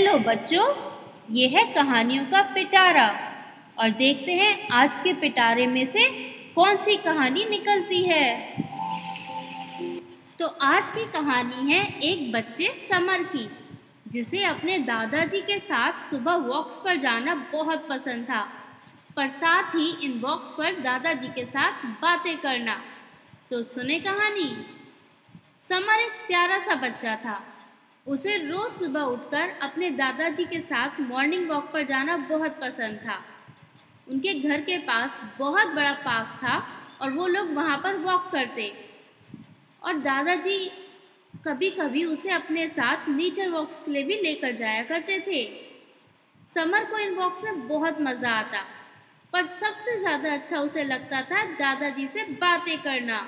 Hello बच्चों, ये है कहानियों का पिटारा। और देखते हैं आज के पिटारे में से कौन सी कहानी निकलती है। तो आज की कहानी है एक बच्चे समर की, जिसे अपने दादाजी के साथ सुबह वॉक्स पर जाना बहुत पसंद था, पर साथ ही इन वॉक्स पर दादाजी के साथ बातें करना। तो सुने कहानी। समर एक प्यारा सा बच्चा था। उसे रोज सुबह उठकर अपने दादाजी के साथ मॉर्निंग वॉक पर जाना बहुत पसंद था। उनके घर के पास बहुत बड़ा पार्क था और वो लोग वहाँ पर वॉक करते। और दादाजी कभी कभी उसे अपने साथ नेचर वॉक्स के लिए भी लेकर जाया करते थे। समर को इन वॉक्स में बहुत मज़ा आता, पर सबसे ज़्यादा अच्छा उसे लगता था दादाजी से बातें करना।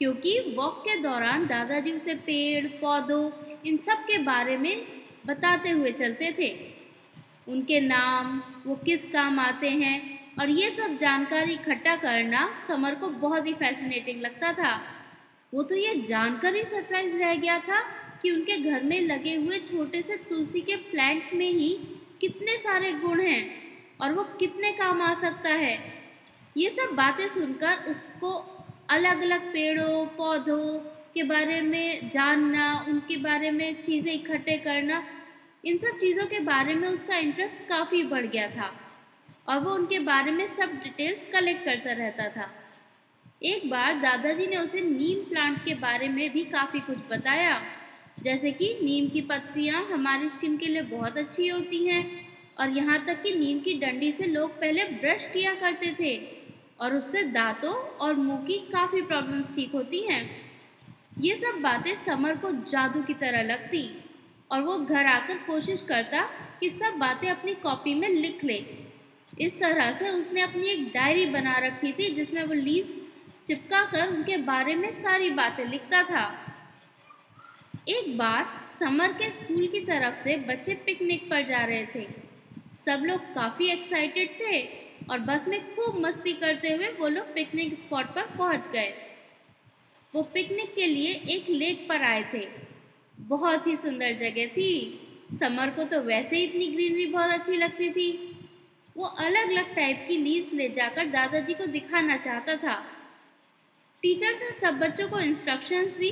क्योंकि वॉक के दौरान दादाजी उसे पेड़, पौधों, इन सब के बारे में बताते हुए चलते थे। उनके नाम, वो किस काम आते हैं, और ये सब जानकारी इकट्ठा करना समर को बहुत ही फैसिनेटिंग लगता था। वो तो ये जानकर ही सरप्राइज़ रह गया था कि उनके घर में लगे हुए छोटे से तुलसी के प्लांट में ही कितने सारे गुण हैं, और वो कितने काम आ सकता है। ये सब बातें सुनकर उसको अलग अलग पेड़ों, पौधों के बारे में जानना, उनके बारे में चीज़ें इकट्ठे करना, इन सब चीज़ों के बारे में उसका इंटरेस्ट काफ़ी बढ़ गया था। और वो उनके बारे में सब डिटेल्स कलेक्ट करता रहता था। एक बार दादाजी ने उसे नीम प्लांट के बारे में भी काफ़ी कुछ बताया। जैसे कि नीम की पत्तियाँ हमारी स्किन के लिए बहुत अच्छी होती हैं। और यहाँ तक कि नीम की डंडी से लोग पहले ब्रश किया करते थे। और उससे दांतों और मुँह की काफ़ी प्रॉब्लम्स ठीक होती हैं। ये सब बातें समर को जादू की तरह लगती और वो घर आकर कोशिश करता कि सब बातें अपनी कॉपी में लिख ले। इस तरह से उसने अपनी एक डायरी बना रखी थी जिसमें वो लीव्स चिपका कर उनके बारे में सारी बातें लिखता था। एक बार समर के स्कूल की तरफ़ से बच्चे पिकनिक पर जा रहे थे। सब लोग काफ़ी एक्साइटेड थे और बस में खूब मस्ती करते हुए वो लोग पिकनिक स्पॉट पर पहुँच गए। वो पिकनिक के लिए एक लेक पर आए थे। बहुत ही सुंदर जगह थी। समर को तो वैसे ही इतनी ग्रीनरी बहुत अच्छी लगती थी। वो अलग अलग टाइप की लीव्स ले जाकर दादाजी को दिखाना चाहता था। टीचर्स ने सब बच्चों को इंस्ट्रक्शंस दी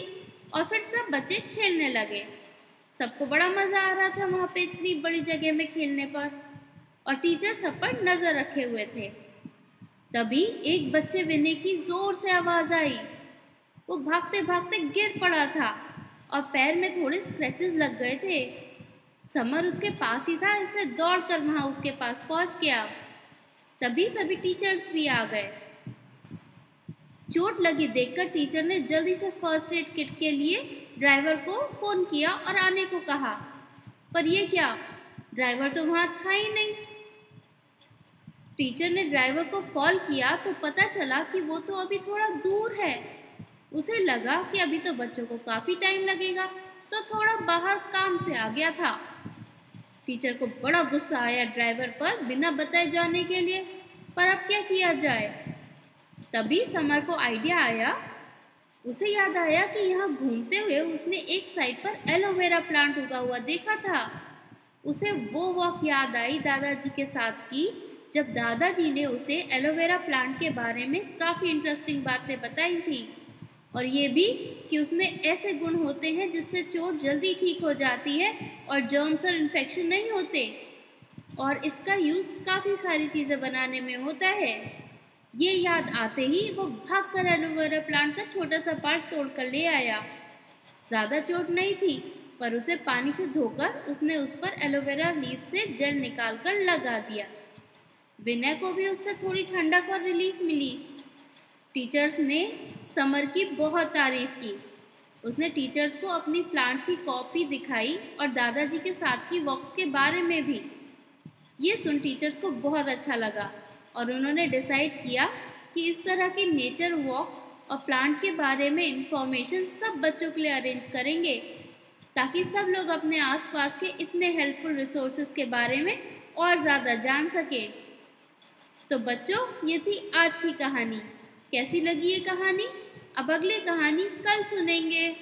और फिर सब बच्चे खेलने लगे। सबको बड़ा मज़ा आ रहा था वहाँ पे इतनी बड़ी जगह में खेलने पर। और टीचर सब पर नज़र रखे हुए थे। तभी एक बच्चे विनय की ज़ोर से आवाज़ आई। वो भागते भागते गिर पड़ा था और पैर में थोड़े स्क्रैचेस लग गए थे। समर उसके पास ही था इसलिए दौड़कर वहाँ उसके पास पहुँच गया। तभी सभी टीचर्स भी आ गए। चोट लगी देखकर टीचर ने जल्दी से फ़र्स्ट एड किट के लिए ड्राइवर को फ़ोन किया और आने को कहा। पर यह क्या? ड्राइवर तो वहाँ था ही नहीं। टीचर ने ड्राइवर को कॉल किया तो पता चला कि वो तो अभी थोड़ा दूर है। उसे लगा कि अभी तो बच्चों को काफ़ी टाइम लगेगा तो थोड़ा बाहर काम से आ गया था। टीचर को बड़ा गुस्सा आया ड्राइवर पर बिना बताए जाने के लिए, पर अब क्या किया जाए? तभी समर को आइडिया आया। उसे याद आया कि यहाँ घूमते हुए उसने एक साइड पर एलोवेरा प्लांट उगा हुआ देखा था। उसे वो वॉक याद आई दादाजी के साथ की जब दादाजी ने उसे एलोवेरा प्लांट के बारे में काफ़ी इंटरेस्टिंग बातें बताई थी। और ये भी कि उसमें ऐसे गुण होते हैं जिससे चोट जल्दी ठीक हो जाती है और जर्म्स और इन्फेक्शन नहीं होते। और इसका यूज़ काफ़ी सारी चीज़ें बनाने में होता है। ये याद आते ही वो भाग कर एलोवेरा प्लांट का छोटा सा पार्ट तोड़ कर ले आया। ज़्यादा चोट नहीं थी, पर उसे पानी से धोकर उसने उस पर एलोवेरा लीव से जेल निकाल कर लगा दिया। विनय को भी उससे थोड़ी ठंडक और रिलीफ मिली। टीचर्स ने समर की बहुत तारीफ़ की। उसने टीचर्स को अपनी प्लांट्स की कॉपी दिखाई और दादाजी के साथ की वॉक्स के बारे में भी। ये सुन टीचर्स को बहुत अच्छा लगा और उन्होंने डिसाइड किया कि इस तरह की नेचर वॉक्स और प्लांट के बारे में इंफॉर्मेशन सब बच्चों के लिए अरेंज करेंगे ताकि सब लोग अपने आसपास के इतने हेल्पफुल रिसोर्सेज के बारे में और ज़्यादा जान सकें। तो बच्चों, ये थी आज की कहानी। कैसी लगी ये कहानी? अब अगले कहानी कल सुनेंगे।